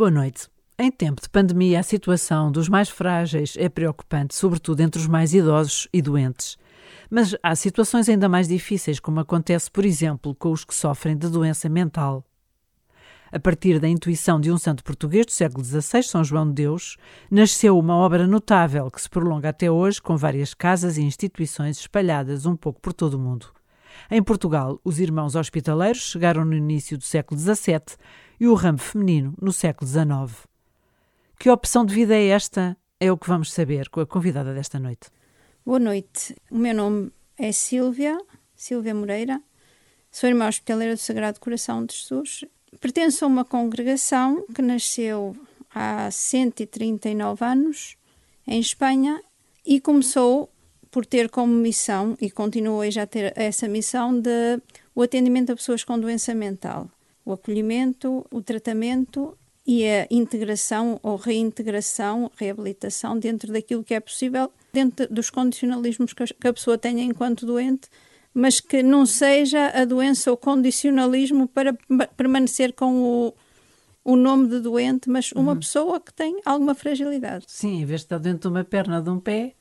Boa noite. Em tempo de pandemia, a situação dos mais frágeis é preocupante, sobretudo entre os mais idosos e doentes. Mas há situações ainda mais difíceis, como acontece, por exemplo, com os que sofrem de doença mental. A partir da intuição de um santo português do século XVI, São João de Deus, nasceu uma obra notável que se prolonga até hoje, com várias casas e instituições espalhadas um pouco por todo o mundo. Em Portugal, os irmãos hospitaleiros chegaram no início do século XVII e o ramo feminino no século XIX. Que opção de vida é esta? É o que vamos saber com a convidada desta noite. Boa noite. O meu nome é Silvia, Silvia Moreira. Sou irmã hospitaleira do Sagrado Coração de Jesus. Pertenço a uma congregação que nasceu há 139 anos em Espanha e começou por ter como missão, e continua hoje a ter essa missão, de o atendimento a pessoas com doença mental, o acolhimento, o tratamento e a integração ou reintegração, reabilitação dentro daquilo que é possível, dentro dos condicionalismos que a pessoa tenha enquanto doente, mas que não seja a doença ou condicionalismo para permanecer com o, o nome de doente, mas uma uhum. pessoa que tem alguma fragilidade. Sim, em vez de estar dentro de uma perna, de um pé,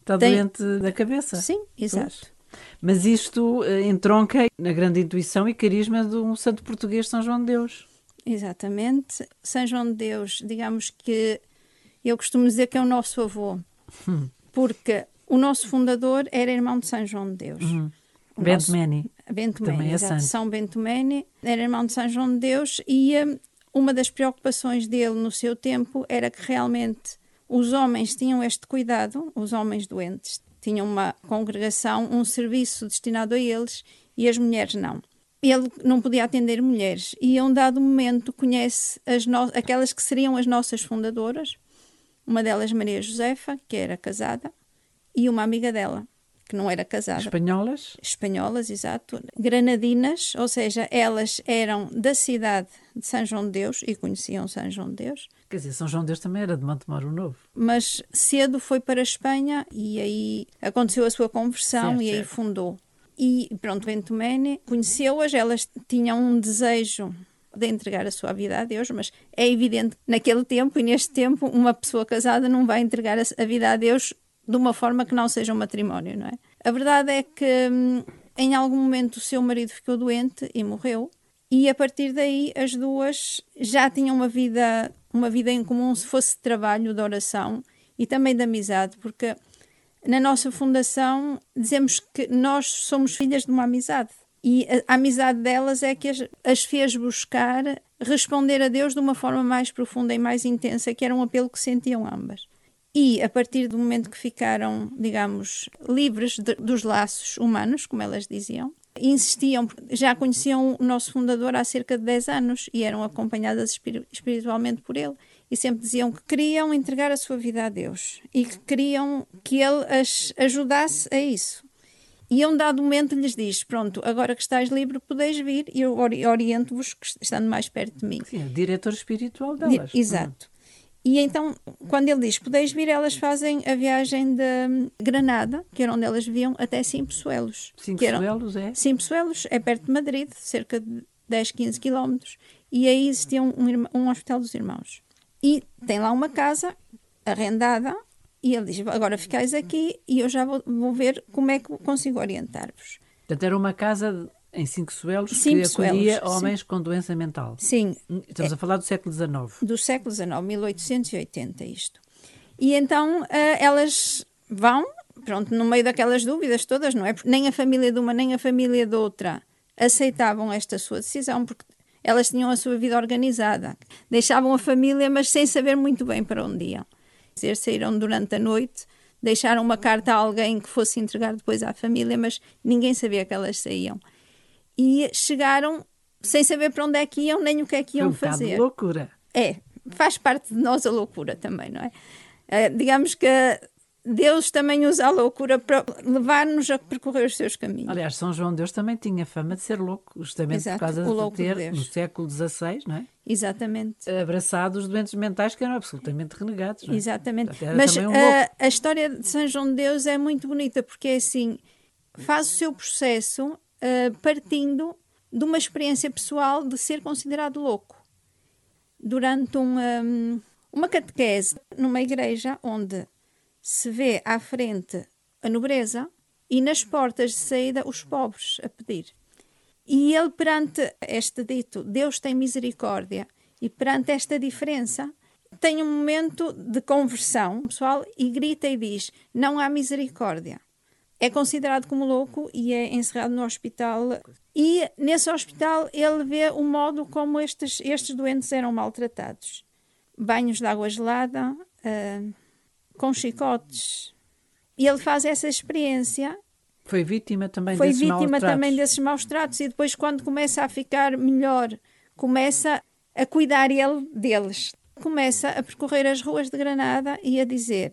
Está Tem... doente da cabeça. Sim, exato. Pois. Mas isto uh, entronca na grande intuição e carisma de um santo português, São João de Deus. Exatamente. São João de Deus, digamos que eu costumo dizer que é o nosso avô, hum. porque o nosso fundador era irmão de São João de Deus. Hum. Bento. Meni. Bento Meni, é exato. São Bento Meni era irmão de São João de Deus e um, uma das preocupações dele no seu tempo era que realmente os homens tinham este cuidado, os homens doentes tinham uma congregação, um serviço destinado a eles e as mulheres não. Ele não podia atender mulheres e a um dado momento conhece as no... aquelas que seriam as nossas fundadoras, uma delas Maria Josefa, que era casada, e uma amiga dela, que não era casada. Espanholas? Espanholas, exato. Granadinas, ou seja, elas eram da cidade de São João de Deus e conheciam São João de Deus. Quer dizer, São João de Deus também era de Montemoro Novo. Mas cedo foi para a Espanha e aí aconteceu a sua conversão certo, e aí certo. fundou. E pronto, Ventumene conheceu-as, elas tinham um desejo de entregar a sua vida a Deus, mas é evidente que naquele tempo e neste tempo uma pessoa casada não vai entregar a vida a Deus de uma forma que não seja um matrimónio, não é? A verdade é que hum, em algum momento o seu marido ficou doente e morreu, e a partir daí as duas já tinham uma vida, uma vida em comum, se fosse de trabalho, de oração e também de amizade, porque na nossa fundação dizemos que nós somos filhas de uma amizade. E a, a amizade delas é que as, as fez buscar responder a Deus de uma forma mais profunda e mais intensa, que era um apelo que sentiam ambas. E a partir do momento que ficaram, digamos, livres de, dos laços humanos, como elas diziam, insistiam, já conheciam o nosso fundador há cerca de 10 anos e eram acompanhadas espiritualmente por ele. E sempre diziam que queriam entregar a sua vida a Deus e que queriam que ele as ajudasse a isso. E a um dado momento lhes diz: Pronto, agora que estás livre, podeis vir e eu oriento-vos, estando mais perto de mim. Sim, diretor espiritual delas. Exato. E então, quando ele diz podeis vir, elas fazem a viagem de Granada, que era onde elas viviam, até Simpesuelos. Simpesuelos é? Simpesuelos é perto de Madrid, cerca de 10, 15 quilómetros. E aí existia um, um hospital dos irmãos. E tem lá uma casa arrendada e ele diz, agora ficais aqui e eu já vou, vou ver como é que consigo orientar-vos. Portanto, era uma casa em cinco suelos cinco que acolhia suelos, homens sim. com doença mental. Sim. Estamos é, a falar do século XIX. Do século XIX, 1880 isto. E então uh, elas vão, pronto, no meio daquelas dúvidas todas, não é? Porque nem a família de uma nem a família de outra aceitavam esta sua decisão, porque elas tinham a sua vida organizada. Deixavam a família, mas sem saber muito bem para onde iam. Dizer, saíram durante a noite, deixaram uma carta a alguém que fosse entregar depois à família, mas ninguém sabia que elas saíam e chegaram sem saber para onde é que iam nem o que é que iam um fazer. De loucura. É, faz parte de nós a loucura também, não é? Uh, digamos que Deus também usa a loucura para levar-nos a percorrer os seus caminhos. Aliás, São João Deus também tinha fama de ser louco, justamente Exato, por causa de ter, no século XVI, não é? Exatamente. Abraçado os doentes mentais que eram absolutamente renegados. É? Exatamente. Mas um a história de São João de Deus é muito bonita, porque é assim, faz o seu processo uh, partindo de uma experiência pessoal de ser considerado louco. durante uma, uma catequese numa igreja onde se vê à frente a nobreza e nas portas de saída os pobres a pedir. E ele, perante este dito, Deus tem misericórdia, e perante esta diferença, tem um momento de conversão pessoal e grita e diz: Não há misericórdia. É considerado como louco e é encerrado no hospital. E nesse hospital ele vê o modo como estes, estes doentes eram maltratados: banhos de água gelada, uh, com chicotes. E ele faz essa experiência foi vítima também Foi desses vítima maus também desses maus tratos e depois quando começa a ficar melhor, começa a cuidar ele deles. Começa a percorrer as ruas de Granada e a dizer: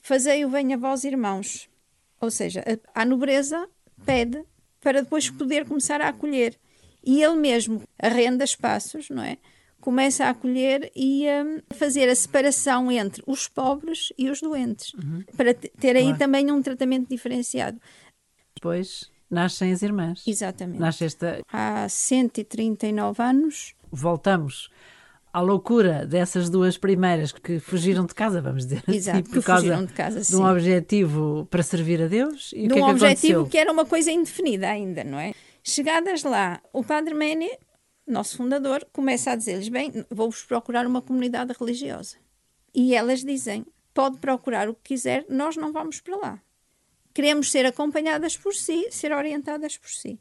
Fazei o bem a vós, irmãos. Ou seja, a, a nobreza pede para depois poder começar a acolher. E ele mesmo arrenda espaços, não é? Começa a acolher e a fazer a separação entre os pobres e os doentes, uhum. para ter aí claro. também um tratamento diferenciado depois nascem as irmãs. Exatamente. Nasce esta... Há 139 anos. Voltamos à loucura dessas duas primeiras que fugiram de casa, vamos dizer assim, Exato, assim, por causa de, casa, de um objetivo para servir a Deus. E de um que é que objetivo aconteceu? que era uma coisa indefinida ainda, não é? Chegadas lá, o Padre Mene, nosso fundador, começa a dizer-lhes: Bem, vou-vos procurar uma comunidade religiosa. E elas dizem: Pode procurar o que quiser, nós não vamos para lá. Queremos ser acompanhadas por si, ser orientadas por si.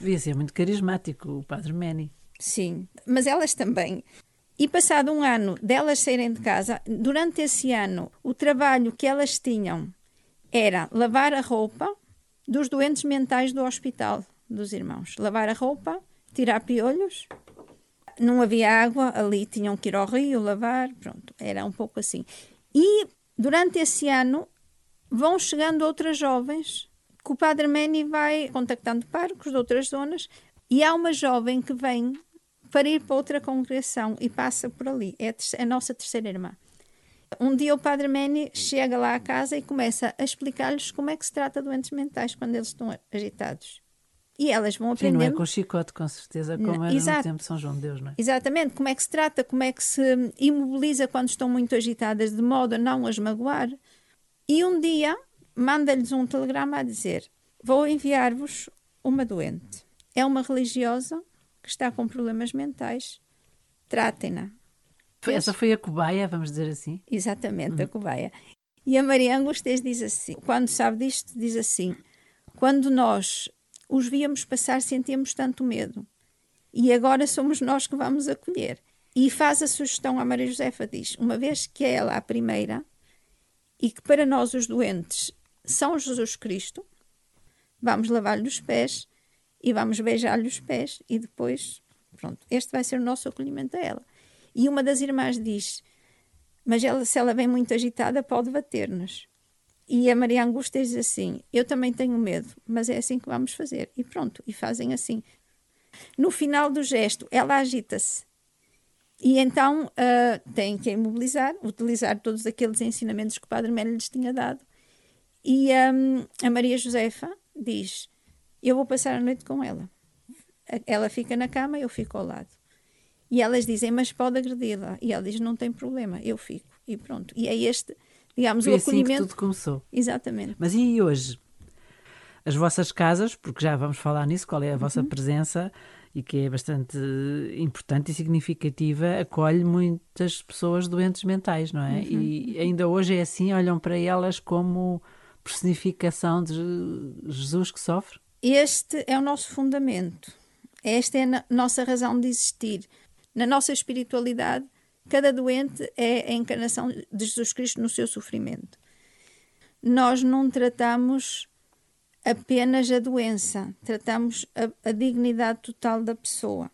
Devia ser muito carismático o Padre Manny. Sim, mas elas também. E passado um ano delas saírem de casa, durante esse ano, o trabalho que elas tinham era lavar a roupa dos doentes mentais do hospital dos irmãos. Lavar a roupa, tirar piolhos. Não havia água, ali tinham que ir ao rio lavar, pronto, era um pouco assim. E durante esse ano vão chegando outras jovens que o Padre Meni vai contactando parcos de outras zonas e há uma jovem que vem para ir para outra congregação e passa por ali. É a nossa terceira irmã. Um dia o Padre Meni chega lá à casa e começa a explicar-lhes como é que se trata doentes mentais quando eles estão agitados. E elas vão aprendendo. Sim, não é com chicote, com certeza, como era Exato. no tempo de São João de Deus, não é? Exatamente, como é que se trata, como é que se imobiliza quando estão muito agitadas, de modo a não as magoar. E um dia manda-lhes um telegrama a dizer: Vou enviar-vos uma doente. É uma religiosa que está com problemas mentais. Tratem-na. Essa foi a cobaia, vamos dizer assim? Exatamente, a cobaia. E a Maria Angústias diz assim: quando sabe disto, diz assim: quando nós os víamos passar, sentíamos tanto medo. E agora somos nós que vamos acolher. E faz a sugestão à Maria Josefa: diz, uma vez que é ela a primeira, e que para nós, os doentes, são Jesus Cristo, vamos lavar-lhe os pés e vamos beijar-lhe os pés e depois, pronto, este vai ser o nosso acolhimento a ela. E uma das irmãs diz: Mas ela, se ela vem muito agitada, pode bater-nos. E a Maria Angústia diz assim: Eu também tenho medo, mas é assim que vamos fazer. E pronto, e fazem assim. No final do gesto, ela agita-se e então uh, têm que imobilizar, utilizar todos aqueles ensinamentos que o Padre Melo lhes tinha dado. E um, a Maria Josefa diz: Eu vou passar a noite com ela. Ela fica na cama, eu fico ao lado. E elas dizem: Mas pode agredi-la. E ela diz: Não tem problema, eu fico. E pronto. E é este, digamos, Foi o acolhimento. Assim que tudo começou. Exatamente. Mas e hoje? As vossas casas, porque já vamos falar nisso, qual é a vossa uhum. presença? e que é bastante importante e significativa, acolhe muitas pessoas doentes mentais, não é? Uhum. E ainda hoje é assim, olham para elas como personificação de Jesus que sofre? Este é o nosso fundamento. Esta é a nossa razão de existir. Na nossa espiritualidade, cada doente é a encarnação de Jesus Cristo no seu sofrimento. Nós não tratamos apenas a doença, tratamos a, a, dignidade total da pessoa.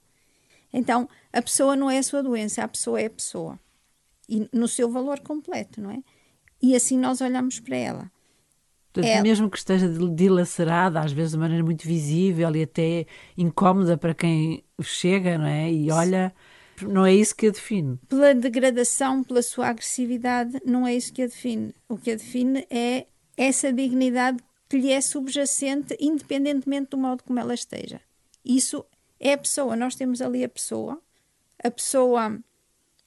Então, a pessoa não é a sua doença, a pessoa é a pessoa. E no seu valor completo, não é? E assim nós olhamos para ela. Portanto, é... mesmo que esteja dilacerada, às vezes de maneira muito visível e até incómoda para quem chega, não é? E olha, não é isso que a define. Pela degradação, pela sua agressividade, não é isso que a define. O que a define é essa dignidade que lhe é subjacente, independentemente do modo como ela esteja. Isso é a pessoa, nós temos ali a pessoa, a pessoa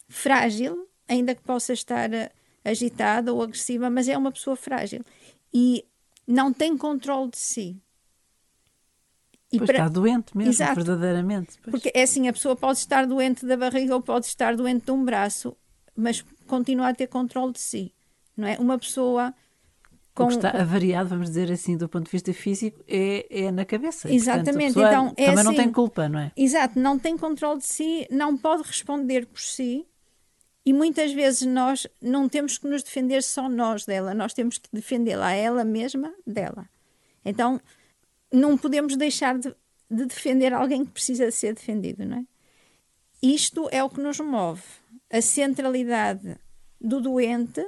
frágil, ainda que possa estar agitada ou agressiva, mas é uma pessoa frágil e não tem controle de si. E pois para... está doente mesmo, Exato. verdadeiramente. Pois. Porque é assim, a pessoa pode estar doente da barriga ou pode estar doente de um braço, mas continua a ter controle de si, não é? Uma pessoa com... O que está avariado, vamos dizer assim, do ponto de vista físico, é, é na cabeça. Exatamente. Portanto, então, é também assim, não tem culpa, não é? Exato, não tem controle de si, não pode responder por si e muitas vezes nós não temos que nos defender só nós dela, nós temos que defendê-la a ela mesma dela. Então, não podemos deixar de, de defender alguém que precisa de ser defendido, não é? Isto é o que nos move. A centralidade do doente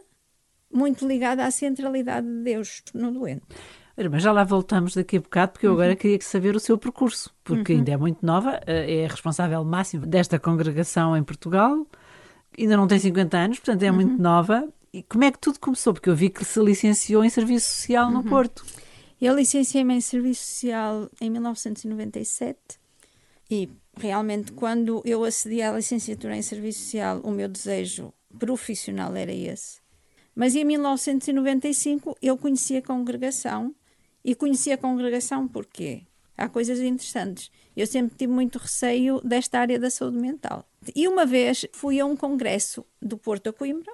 muito ligada à centralidade de Deus no doente. Mas já lá voltamos daqui a bocado, porque eu agora uhum. queria saber o seu percurso, porque uhum. ainda é muito nova, eh, é responsável máxima desta congregação em Portugal, ainda não tem 50 anos, portanto é uhum. muito nova. E como é que tudo começou? Porque eu vi que se licenciou em Serviço Social no uhum. Porto. Eu licenciei-me em Serviço Social em 1997 e realmente quando eu acedi à licenciatura em Serviço Social, o meu desejo profissional era esse. Mas em 1995 eu conheci a congregação e conheci a congregação porque há coisas interessantes. Eu sempre tive muito receio desta área da saúde mental. E uma vez fui a um congresso do Porto a Coimbra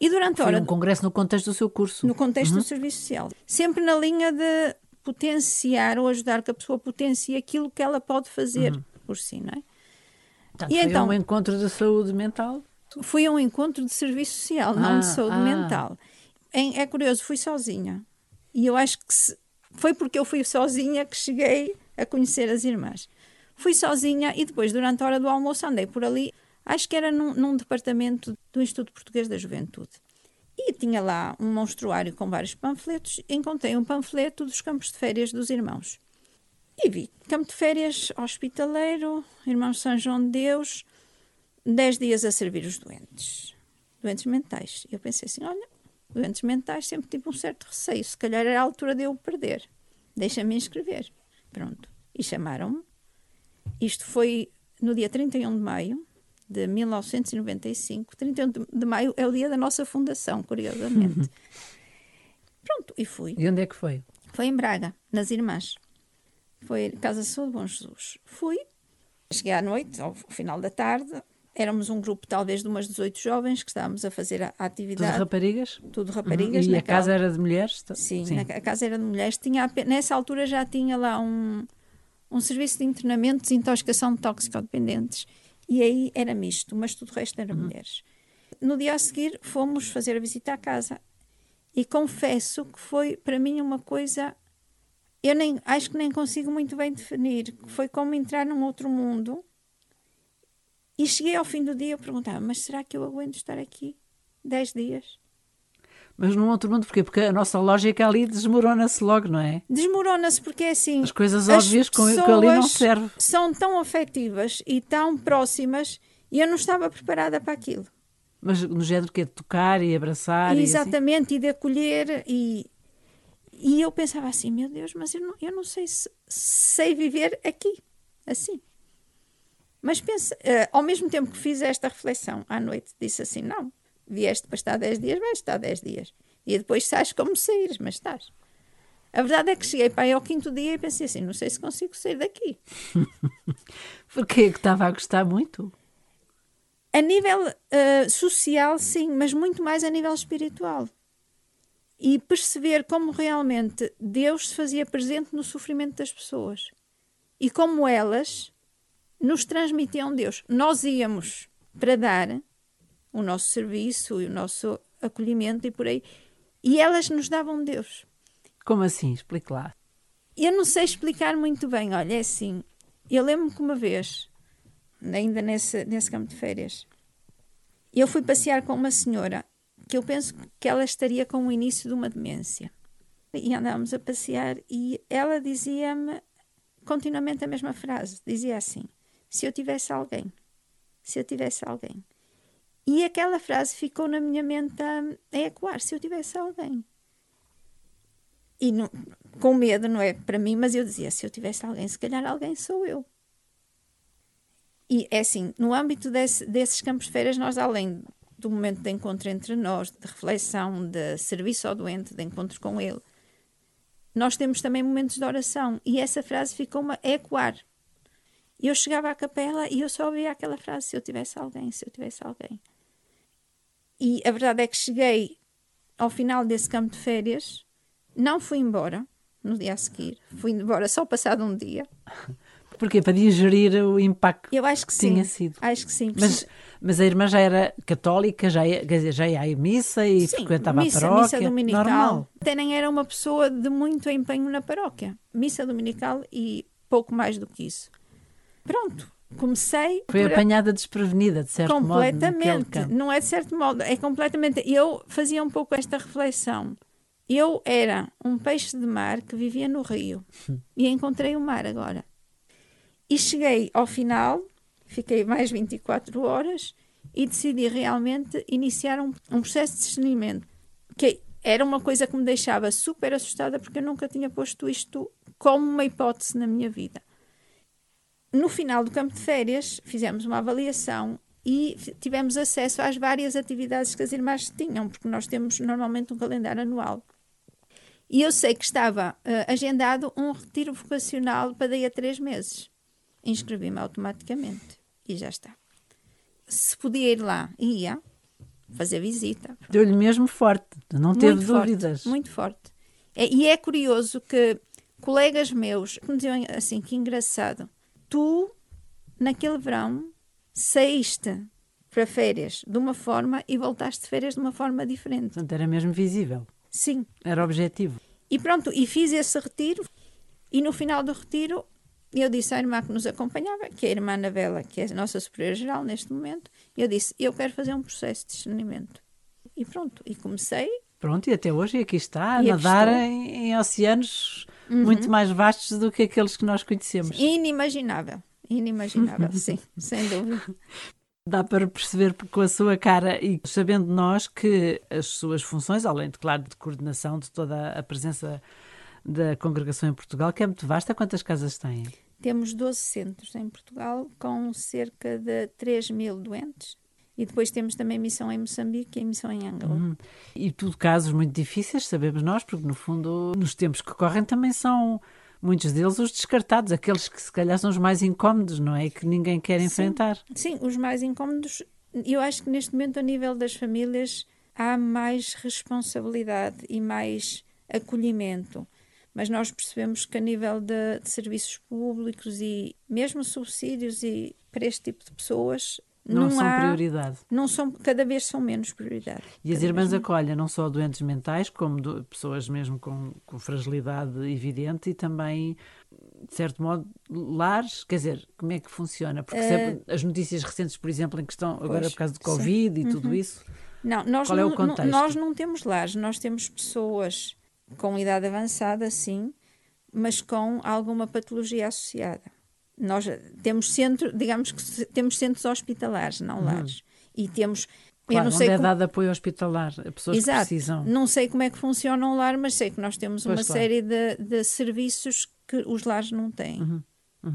e durante a hora... Foi um congresso no contexto do seu curso. No contexto uhum. do serviço social. Sempre na linha de potenciar ou ajudar que a pessoa potencie aquilo que ela pode fazer uhum. por si, não é? Portanto, e foi então, um encontro de saúde mental? Fui a um encontro de serviço social, ah, não de saúde ah. mental. É, é, curioso, fui sozinha. E eu acho que se, foi porque eu fui sozinha que cheguei a conhecer as irmãs. Fui sozinha e depois, durante a hora do almoço, andei por ali. Acho que era num, num departamento do Instituto Português da Juventude. E tinha lá um monstruário com vários panfletos. Encontrei um panfleto dos campos de férias dos irmãos. E vi campo de férias hospitaleiro, Irmãos São João de Deus, 10 dias a servir os doentes, doentes mentais. E eu pensei assim: olha, doentes mentais sempre tive um certo receio, se calhar era a altura de eu perder. Deixa-me inscrever. Pronto. E chamaram-me. Isto foi no dia 31 de maio de 1995. 31 de maio é o dia da nossa fundação, curiosamente. Pronto, e fui. E onde é que foi? Foi em Braga, nas Irmãs. Foi Casa Saúde Bom Jesus. Fui, cheguei à noite, ao final da tarde, éramos um grupo talvez de umas 18 jovens que estávamos a fazer a, atividade. Tudo raparigas? Tudo raparigas. Uhum. E naquela... a casa era de mulheres? Sim, Sim. A casa era de mulheres. Tinha, nessa altura já tinha lá um, um serviço de internamento, desintoxicação de toxicodependentes. E aí era misto, mas tudo o resto era uhum. mulheres. No dia a seguir fomos fazer a visita à casa. E confesso que foi para mim uma coisa eu nem acho que nem consigo muito bem definir. Foi como entrar num outro mundo e cheguei ao fim do dia e perguntava: mas será que eu aguento estar aqui 10 dias? Mas num outro mundo, porquê? Porque a nossa lógica ali desmorona-se logo, não é? Desmorona-se porque é assim. As coisas óbvias com que ali não serve. São tão afetivas e tão próximas e eu não estava preparada para aquilo. Mas no género que é de tocar e abraçar. Exatamente, e, assim? e de acolher. E, e eu pensava assim: meu Deus, mas eu não, eu não sei se sei viver aqui, assim. Mas pensa, uh, ao mesmo tempo que fiz esta reflexão à noite, disse assim: não, vieste para estar 10 dias, vais estar 10 dias. E depois sais como saíres, mas estás. A verdade é que cheguei para aí ao quinto dia e pensei assim: não sei se consigo sair daqui. Porquê? Que estava a gostar muito? A nível uh, social, sim, mas muito mais a nível espiritual. E perceber como realmente Deus se fazia presente no sofrimento das pessoas. E como elas nos transmitiam Deus. Nós íamos para dar o nosso serviço e o nosso acolhimento e por aí, e elas nos davam Deus. Como assim? Explique lá. Eu não sei explicar muito bem. Olha, é assim. Eu lembro-me que uma vez, ainda nesse, nesse campo de férias, eu fui passear com uma senhora que eu penso que ela estaria com o início de uma demência. E andávamos a passear e ela dizia-me continuamente a mesma frase. Dizia assim: se eu tivesse alguém, se eu tivesse alguém. E aquela frase ficou na minha mente a, a ecoar: se eu tivesse alguém. E não, com medo, não é para mim, mas eu dizia: se eu tivesse alguém, se calhar alguém sou eu. E é assim, no âmbito desse, desses campos de férias, nós além do momento de encontro entre nós, de reflexão, de serviço ao doente, de encontro com ele, nós temos também momentos de oração. E essa frase ficou-me a ecoar. Eu chegava à capela e eu só ouvia aquela frase: se eu tivesse alguém, se eu tivesse alguém. E a verdade é que cheguei ao final desse campo de férias, não fui embora no dia a seguir, fui embora só passado um dia. Porquê? Para digerir o impacto Eu acho que, que sim. tinha sido. Acho que sim. Mas, mas a irmã já era católica, já ia, já ia à missa e sim, frequentava missa, a paróquia. Missa dominical. Normal. Até nem era uma pessoa de muito empenho na paróquia. Missa dominical e pouco mais do que isso. Pronto, comecei. Foi por... apanhada desprevenida, de certo completamente. modo. Não é de certo modo, é completamente. Eu fazia um pouco esta reflexão. Eu era um peixe de mar que vivia no rio e encontrei o mar agora. E cheguei ao final, fiquei mais 24 horas e decidi realmente iniciar um, um processo de discernimento. Que era uma coisa que me deixava super assustada porque eu nunca tinha posto isto como uma hipótese na minha vida. No final do campo de férias, fizemos uma avaliação e tivemos acesso às várias atividades que as irmãs tinham, porque nós temos normalmente um calendário anual. E eu sei que estava uh, agendado um retiro vocacional para daí a três meses. Inscrevi-me automaticamente e já está. Se podia ir lá, ia fazer visita. Deu-lhe mesmo forte, não teve muito dúvidas. Forte, muito forte. É, e é curioso que colegas meus me diziam assim: que engraçado, tu, naquele verão, saíste para férias de uma forma e voltaste de férias de uma forma diferente. Portanto, era mesmo visível. Sim. Era objetivo. E pronto, e fiz esse retiro. E no final do retiro, eu disse à irmã que nos acompanhava, que é a irmã Anabela, que é a nossa superior geral neste momento, eu disse: Eu quero fazer um processo de discernimento. E pronto, e comecei. Pronto, e até hoje aqui está, a E nadar em, em oceanos Uhum. muito mais vastos do que aqueles que nós conhecemos. Inimaginável. Inimaginável, sim, sem dúvida. Dá para perceber com a sua cara e sabendo nós que as suas funções, além de, claro, de coordenação de toda a presença da congregação em Portugal, que é muito vasta, quantas casas têm? Temos 12 centros em Portugal, com cerca de 3 mil doentes. E depois temos também missão em Moçambique e missão em Angola. Uhum. E tudo casos muito difíceis, sabemos nós, porque no fundo, nos tempos que correm, também são muitos deles os descartados, aqueles que se calhar são os mais incómodos, não é? E que ninguém quer enfrentar. Sim, os mais incómodos. Eu acho que neste momento, a nível das famílias, há mais responsabilidade e mais acolhimento. Mas nós percebemos que a nível de, de serviços públicos e mesmo subsídios e para este tipo de pessoas Não, não, são há, prioridade. não são cada vez são menos prioridade. E as irmãs acolhem não só doentes mentais, como do- pessoas mesmo com, com fragilidade evidente e também, de certo modo, lares. Quer dizer, como é que funciona? Porque sempre- as notícias recentes, por exemplo, em questão, agora Pois, por causa do sim. Uhum. Covid e tudo isso, Não, nós, Qual é o não, não- contexto? nós não temos lares, nós temos pessoas com idade avançada, sim, mas com alguma patologia associada. Nós temos centro, digamos que temos centros hospitalares, não lares. E temos, eu claro, não sei onde é como- dado apoio hospitalar a pessoas que Exato. precisam. Não sei como é que funciona um lar, mas sei que nós temos Pois, uma claro. série de, de serviços que os lares não têm. Uhum,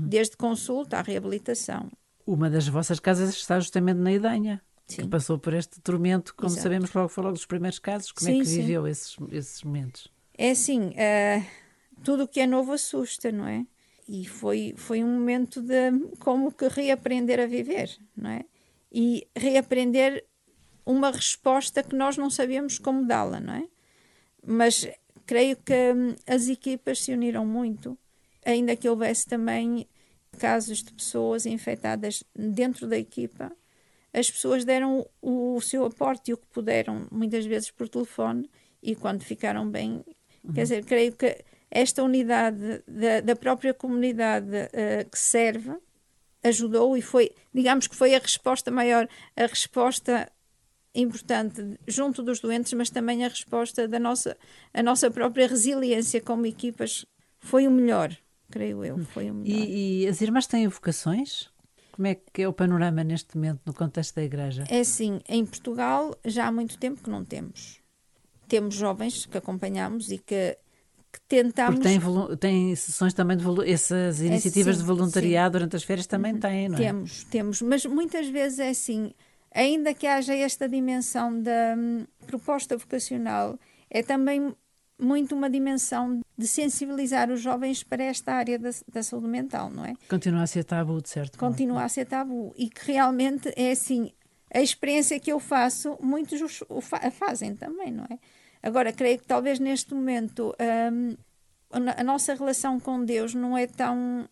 Desde consulta à reabilitação. Uma das vossas casas está justamente na Idanha, que Sim. passou por este tormento, como Exato. sabemos logo foi logo dos primeiros casos. Como é Sim, que sim. viveu esses, esses momentos? É assim, eh, tudo o que é novo assusta, não é? E foi, foi um momento de como que reaprender a viver, não é? E reaprender uma resposta que nós não sabíamos como dá-la, não é? Mas creio que hum, as equipas se uniram muito, ainda que houvesse também casos de pessoas infectadas dentro da equipa, as pessoas deram o, o seu aporte e o que puderam, muitas vezes por telefone, e quando ficaram bem, quer dizer, creio que esta unidade da, da própria comunidade eh, que serve ajudou e foi, digamos que foi a resposta maior, a resposta importante junto dos doentes, mas também a resposta da nossa, a nossa própria resiliência como equipas foi o melhor, creio eu, foi o melhor. E, e as irmãs têm vocações? Como é que é o panorama neste momento no contexto da igreja? É assim, em Portugal já há muito tempo que não temos. Temos jovens que acompanhamos e que que tentamos. Porque tem, tem sessões também de essas iniciativas é, sim, de voluntariado sim. durante as férias também têm, não é? Temos, temos, mas muitas vezes é assim, ainda que haja esta dimensão da hum, proposta vocacional, é também muito uma dimensão de sensibilizar os jovens para esta área da, da saúde mental, não é? Continua a ser tabu, de certo Continua a ser tabu. E que realmente é assim, a experiência que eu faço, muitos o fa fazem também, não é? Agora, creio que talvez neste momento um, a nossa relação com Deus não é tão,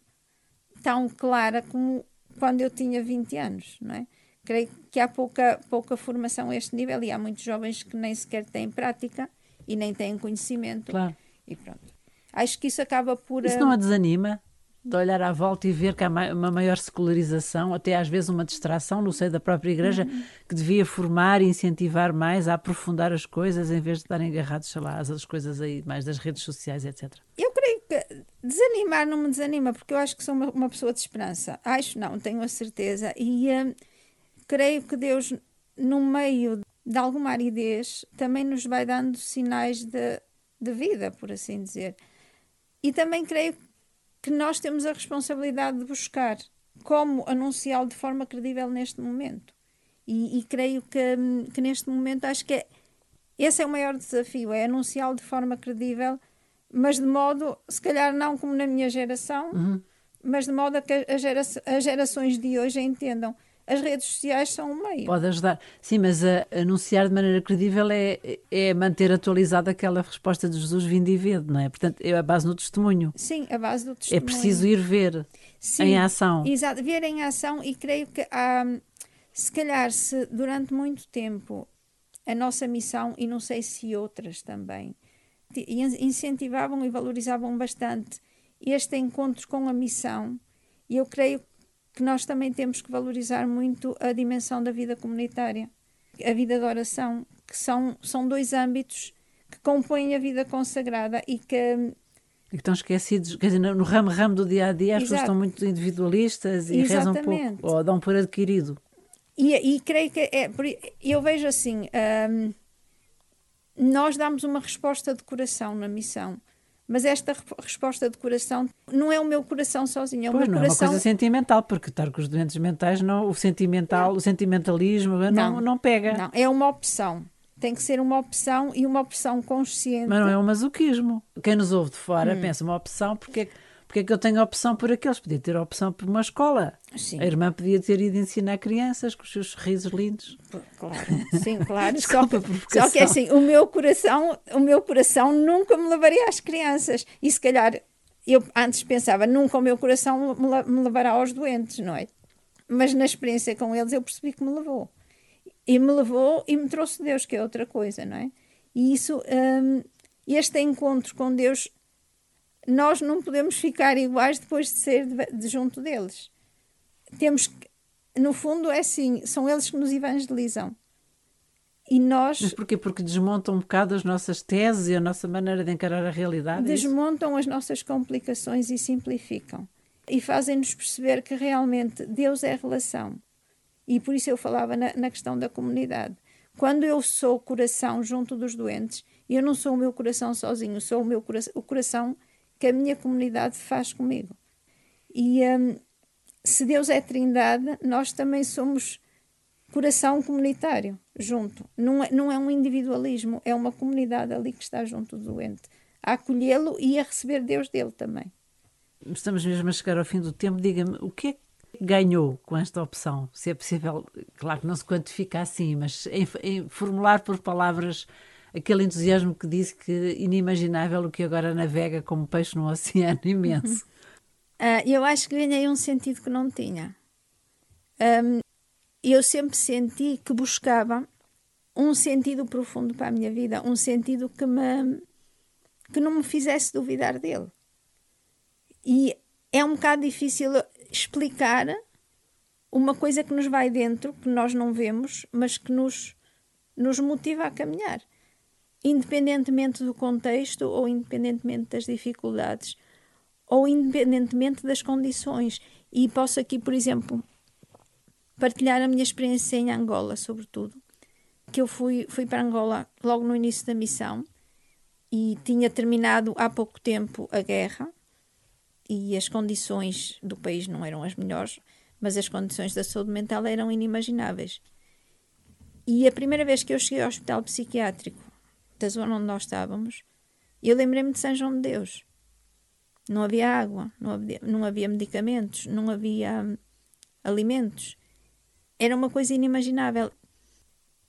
tão clara como quando eu tinha 20 anos, não é? Creio que há pouca, pouca formação a este nível e há muitos jovens que nem sequer têm prática e nem têm conhecimento. Claro. E pronto. Acho que isso acaba por. Isso não a desanima? De olhar à volta e ver que há uma maior secularização, até às vezes uma distração no seio da própria Igreja, uhum. que devia formar e incentivar mais a aprofundar as coisas em vez de estarem agarrados, sei lá, às coisas aí, mais das redes sociais, etc. Eu creio que desanimar não me desanima, porque eu acho que sou uma, uma pessoa de esperança. Acho não, tenho a certeza. E uh, creio que Deus, no meio de alguma aridez, também nos vai dando sinais de, de vida, por assim dizer. E também creio que nós temos a responsabilidade de buscar como anunciá-lo de forma credível neste momento. E, e creio que, que, neste momento acho que é, esse é o maior desafio, é anunciá-lo de forma credível, mas de modo, se calhar não como na minha geração, uhum. mas de modo a que as, gera, as gerações de hoje entendam as redes sociais são um meio. Pode ajudar. Sim, mas a, anunciar de maneira credível é, é manter atualizada aquela resposta de Jesus vindo e vendo, não é? Portanto, é a base no testemunho. Sim, a base do testemunho. É preciso ir ver Sim, em ação. Exato, ver em ação e creio que há, se calhar, se durante muito tempo a nossa missão, e não sei se outras também, incentivavam e valorizavam bastante este encontro com a missão, e eu creio que nós também temos que valorizar muito a dimensão da vida comunitária, a vida de oração, que são, são dois âmbitos que compõem a vida consagrada e que e que estão esquecidos, quer dizer, no ramo-ramo do dia a dia, as pessoas estão muito individualistas e Exatamente. rezam pouco, ou dão por adquirido. E, e creio que é, eu vejo assim: hum, nós damos uma resposta de coração na missão, mas esta resposta de coração não é o meu coração sozinho, é o pois meu não coração. É uma coisa sentimental, porque estar com os doentes mentais, não, o sentimental, não. o sentimentalismo não, não, não pega. Não, é uma opção. Tem que ser uma opção e uma opção consciente. Mas não é um masoquismo. Quem nos ouve de fora hum. pensa uma opção porque porque é que eu tenho opção por aqueles? Podia ter opção por uma escola. Sim. A irmã podia ter ido ensinar crianças com os seus sorrisos lindos. Claro, sim, claro. Desculpa, só, só que é assim, o meu coração, o meu coração nunca me levaria às crianças. E se calhar eu antes pensava, nunca o meu coração me levará aos doentes, não é? Mas na experiência com eles eu percebi que me levou. E me levou e me trouxe Deus, que é outra coisa, não é? E isso, hum, este encontro com Deus nós não podemos ficar iguais depois de ser de, de junto deles. Temos que, no fundo, é assim, são eles que nos evangelizam. E nós. Mas porquê? Porque desmontam um bocado as nossas teses e a nossa maneira de encarar a realidade? É desmontam as nossas complicações e simplificam. E fazem-nos perceber que realmente Deus é relação. E por isso eu falava na, na questão da comunidade. Quando eu sou o coração junto dos doentes, eu não sou o meu coração sozinho, sou o meu coração, o coração que a minha comunidade faz comigo. E um, se Deus é trindade, nós também somos coração comunitário, junto. Não é, não é um individualismo, é uma comunidade ali que está junto do doente, a acolhê-lo e a receber Deus dele também. Estamos mesmo a chegar ao fim do tempo. Diga-me, o que é que ganhou com esta opção? Se é possível, claro que não se quantifica assim, mas em, em formular por palavras aquele entusiasmo que disse que inimaginável o que agora navega como peixe num oceano imenso. Uh, eu acho que ganhei um sentido que não tinha. Um, eu sempre senti que buscava um sentido profundo para a minha vida, um sentido que me que não me fizesse duvidar dele. E é um bocado difícil explicar uma coisa que nos vai dentro, que nós não vemos, mas que nos, nos motiva a caminhar independentemente do contexto ou independentemente das dificuldades ou independentemente das condições. E posso aqui, por exemplo, partilhar a minha experiência em Angola, sobretudo, que eu fui, fui para Angola logo no início da missão e tinha terminado há pouco tempo a guerra e as condições do país não eram as melhores, mas as condições da saúde mental eram inimagináveis. E a primeira vez que eu cheguei ao hospital psiquiátrico da zona onde nós estávamos, eu lembrei-me de São João de Deus. Não havia água, não havia, não havia medicamentos, não havia hum, alimentos. Era uma coisa inimaginável.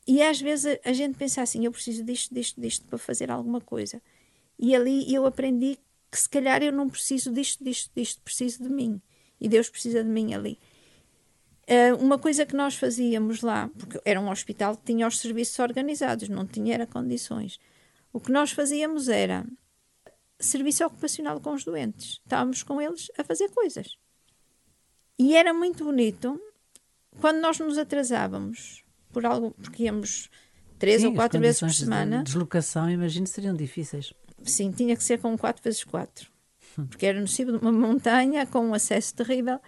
E às vezes a, a gente pensa assim: eu preciso disto, disto, disto para fazer alguma coisa. E ali eu aprendi que se calhar eu não preciso disto, disto, disto, preciso de mim. E Deus precisa de mim ali. Uh, uma coisa que nós fazíamos lá, porque era um hospital que tinha os serviços organizados, não tinha era condições. O que nós fazíamos era serviço ocupacional com os doentes. Estávamos com eles a fazer coisas. E era muito bonito quando nós nos atrasávamos por algo, porque íamos três Sim, ou quatro vezes por semana. De deslocação, imagino, seriam difíceis. Sim, tinha que ser com quatro vezes quatro, porque era no cimo de uma montanha com um acesso terrível.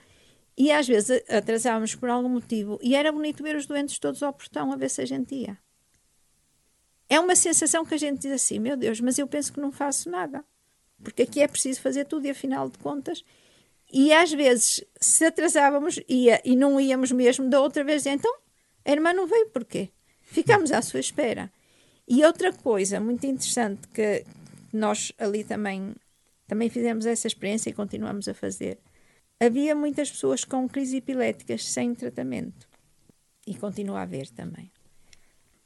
E às vezes atrasávamos por algum motivo e era bonito ver os doentes todos ao portão a ver se a gente ia. É uma sensação que a gente diz assim: meu Deus, mas eu penso que não faço nada porque aqui é preciso fazer tudo e afinal de contas. E às vezes, se atrasávamos ia, e não íamos mesmo, da outra vez, então a irmã não veio, porquê? Ficámos à sua espera. E outra coisa muito interessante que nós ali também, também fizemos essa experiência e continuamos a fazer. Havia muitas pessoas com crises epiléticas sem tratamento. E continua a haver também.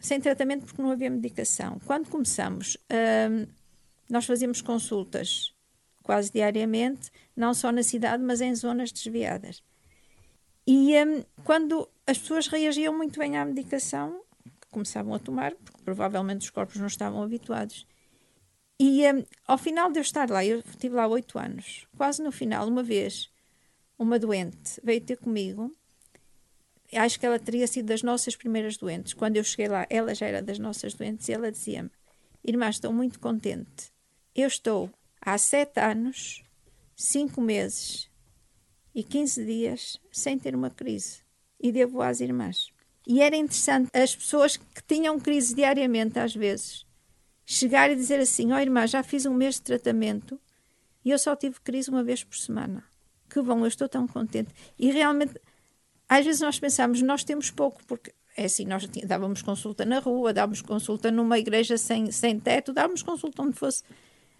Sem tratamento porque não havia medicação. Quando começamos hum, nós fazíamos consultas quase diariamente, não só na cidade, mas em zonas desviadas. E um, quando as pessoas reagiam muito bem à medicação, começavam a tomar, porque provavelmente os corpos não estavam habituados. E um, ao final de eu estar lá, eu estive lá oito anos, quase no final, uma vez, uma doente veio ter comigo. Acho que ela teria sido das nossas primeiras doentes. Quando eu cheguei lá, ela já era das nossas doentes e ela dizia-me: Irmã, estou muito contente eu estou há sete anos, cinco meses e quinze dias sem ter uma crise e devo às irmãs. E era interessante as pessoas que tinham crise diariamente, às vezes, chegar e dizer assim: Ó oh, irmã, já fiz um mês de tratamento e eu só tive crise uma vez por semana. Que bom, eu estou tão contente. E realmente, às vezes nós pensamos, nós temos pouco, porque é assim, nós dávamos consulta na rua, dávamos consulta numa igreja sem, sem teto, dávamos consulta onde fosse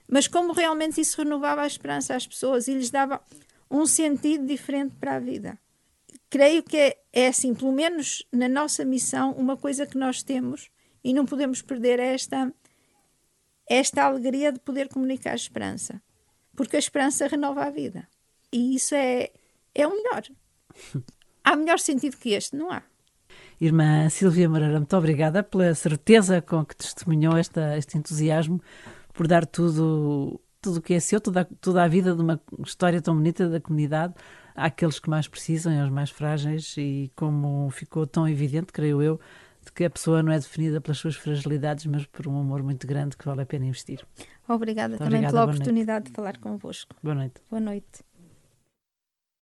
mas como realmente isso renovava a esperança às pessoas e lhes dava um sentido diferente para a vida. Creio que é, é assim, pelo menos na nossa missão, uma coisa que nós temos e não podemos perder é esta, esta alegria de poder comunicar a esperança. Porque a esperança renova a vida. E isso é, é o melhor. Há melhor sentido que este, não há. Irmã Silvia Moreira, muito obrigada pela certeza com que testemunhou esta, este entusiasmo por dar tudo tudo o que é seu, toda, toda a vida de uma história tão bonita da comunidade àqueles que mais precisam e aos mais frágeis e como ficou tão evidente, creio eu, de que a pessoa não é definida pelas suas fragilidades, mas por um amor muito grande que vale a pena investir. Obrigada Muito também obrigada, pela oportunidade noite. de falar convosco. Boa noite. Boa noite.